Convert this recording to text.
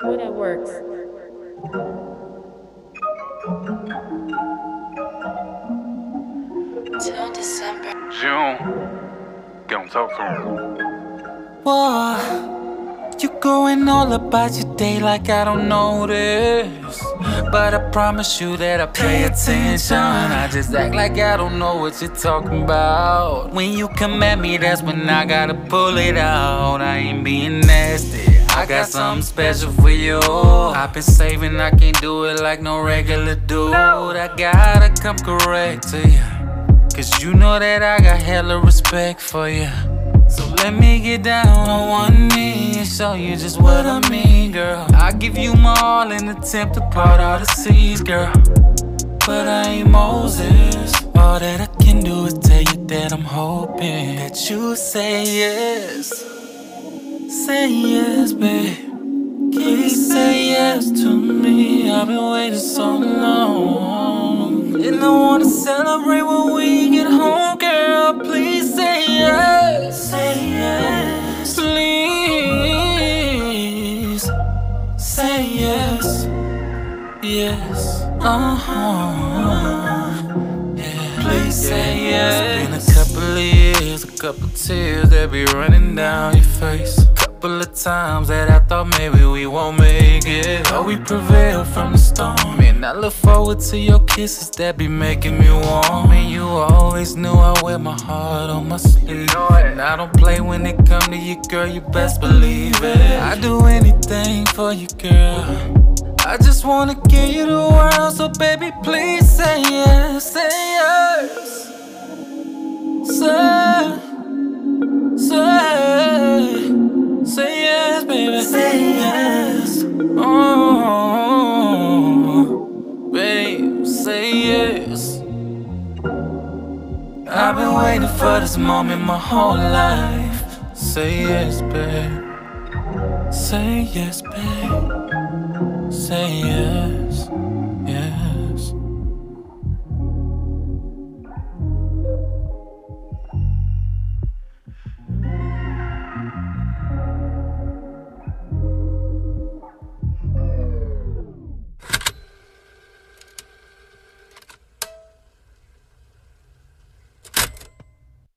When it works. Till December. June. Get him talk to him. Whoa, you going all about your day like I don't notice. But I promise you that I pay attention. I just act like I don't know what you're talking about. When you come at me, that's when I gotta pull it out. I ain't being nasty. I got something special for you. I've been saving, I can't do it like no regular dude. I gotta come correct to you. Cause you know that I got hella respect for you. So let me get down on one knee and show you just what I mean, girl. I give you my all in attempt to part all the seas, girl. But I ain't Moses. All that I can do is tell you that I'm hoping that you say yes. Say yes, babe. Please say yes to me. I've been waiting so long. And I wanna celebrate when we get home, girl. Please say yes. Say yes. Please. Say yes. Yes. Uh huh. Couple tears that be running down your face. Couple of times that I thought maybe we won't make it. But we prevail from the storm. And I look forward to your kisses that be making me warm. And you always knew I wear my heart on my sleeve. And I don't play when it come to you, girl, you best believe it. I do anything for you, girl. I just wanna give you the world, so baby, please say yes, say yes. Say, say, yes. Oh, babe, say yes. I've been waiting for this moment my whole life. Say yes, babe. Say yes, babe. Say yes.